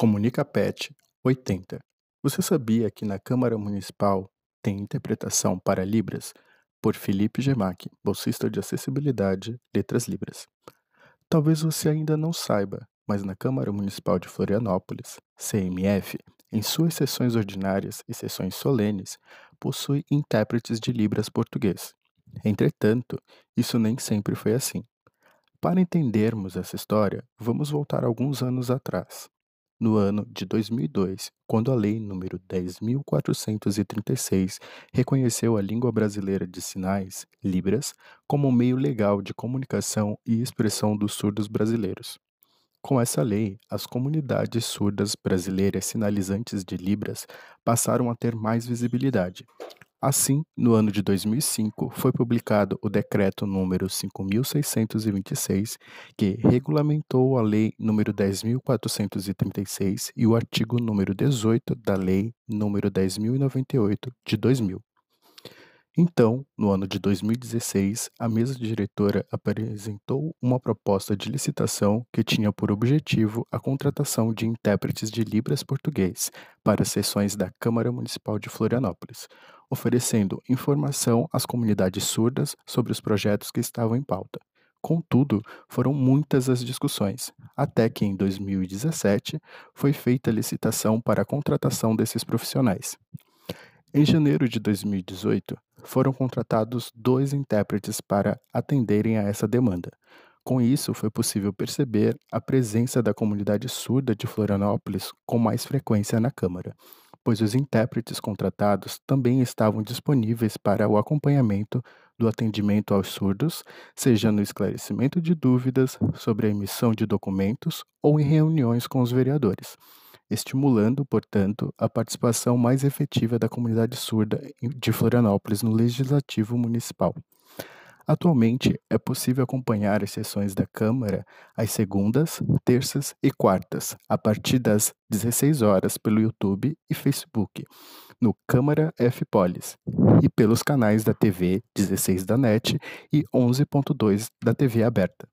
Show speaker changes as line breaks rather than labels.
Comunica Pet 80. Você sabia que na Câmara Municipal tem interpretação para Libras? Por Felipe Gemac, bolsista de acessibilidade Letras Libras. Talvez você ainda não saiba, mas na Câmara Municipal de Florianópolis, CMF, em suas sessões ordinárias e sessões solenes, possui intérpretes de Libras português. Entretanto, isso nem sempre foi assim. Para entendermos essa história, vamos voltar alguns anos atrás no ano de 2002, quando a Lei nº 10.436 reconheceu a língua brasileira de sinais, Libras, como meio legal de comunicação e expressão dos surdos brasileiros. Com essa lei, as comunidades surdas brasileiras sinalizantes de Libras passaram a ter mais visibilidade, Assim, no ano de 2005, foi publicado o Decreto número 5.626, que regulamentou a Lei número 10.436 e o artigo número 18 da Lei número 10.098 de 2000. Então, no ano de 2016, a mesa diretora apresentou uma proposta de licitação que tinha por objetivo a contratação de intérpretes de Libras português para sessões da Câmara Municipal de Florianópolis, oferecendo informação às comunidades surdas sobre os projetos que estavam em pauta. Contudo, foram muitas as discussões, até que em 2017 foi feita a licitação para a contratação desses profissionais. Em janeiro de 2018, foram contratados dois intérpretes para atenderem a essa demanda. Com isso, foi possível perceber a presença da comunidade surda de Florianópolis com mais frequência na Câmara pois os intérpretes contratados também estavam disponíveis para o acompanhamento do atendimento aos surdos, seja no esclarecimento de dúvidas sobre a emissão de documentos ou em reuniões com os vereadores, estimulando, portanto, a participação mais efetiva da comunidade surda de Florianópolis no legislativo municipal. Atualmente, é possível acompanhar as sessões da Câmara às segundas, terças e quartas, a partir das 16 horas pelo YouTube e Facebook, no Câmara F Polis, e pelos canais da TV 16 da NET e 11.2 da TV aberta.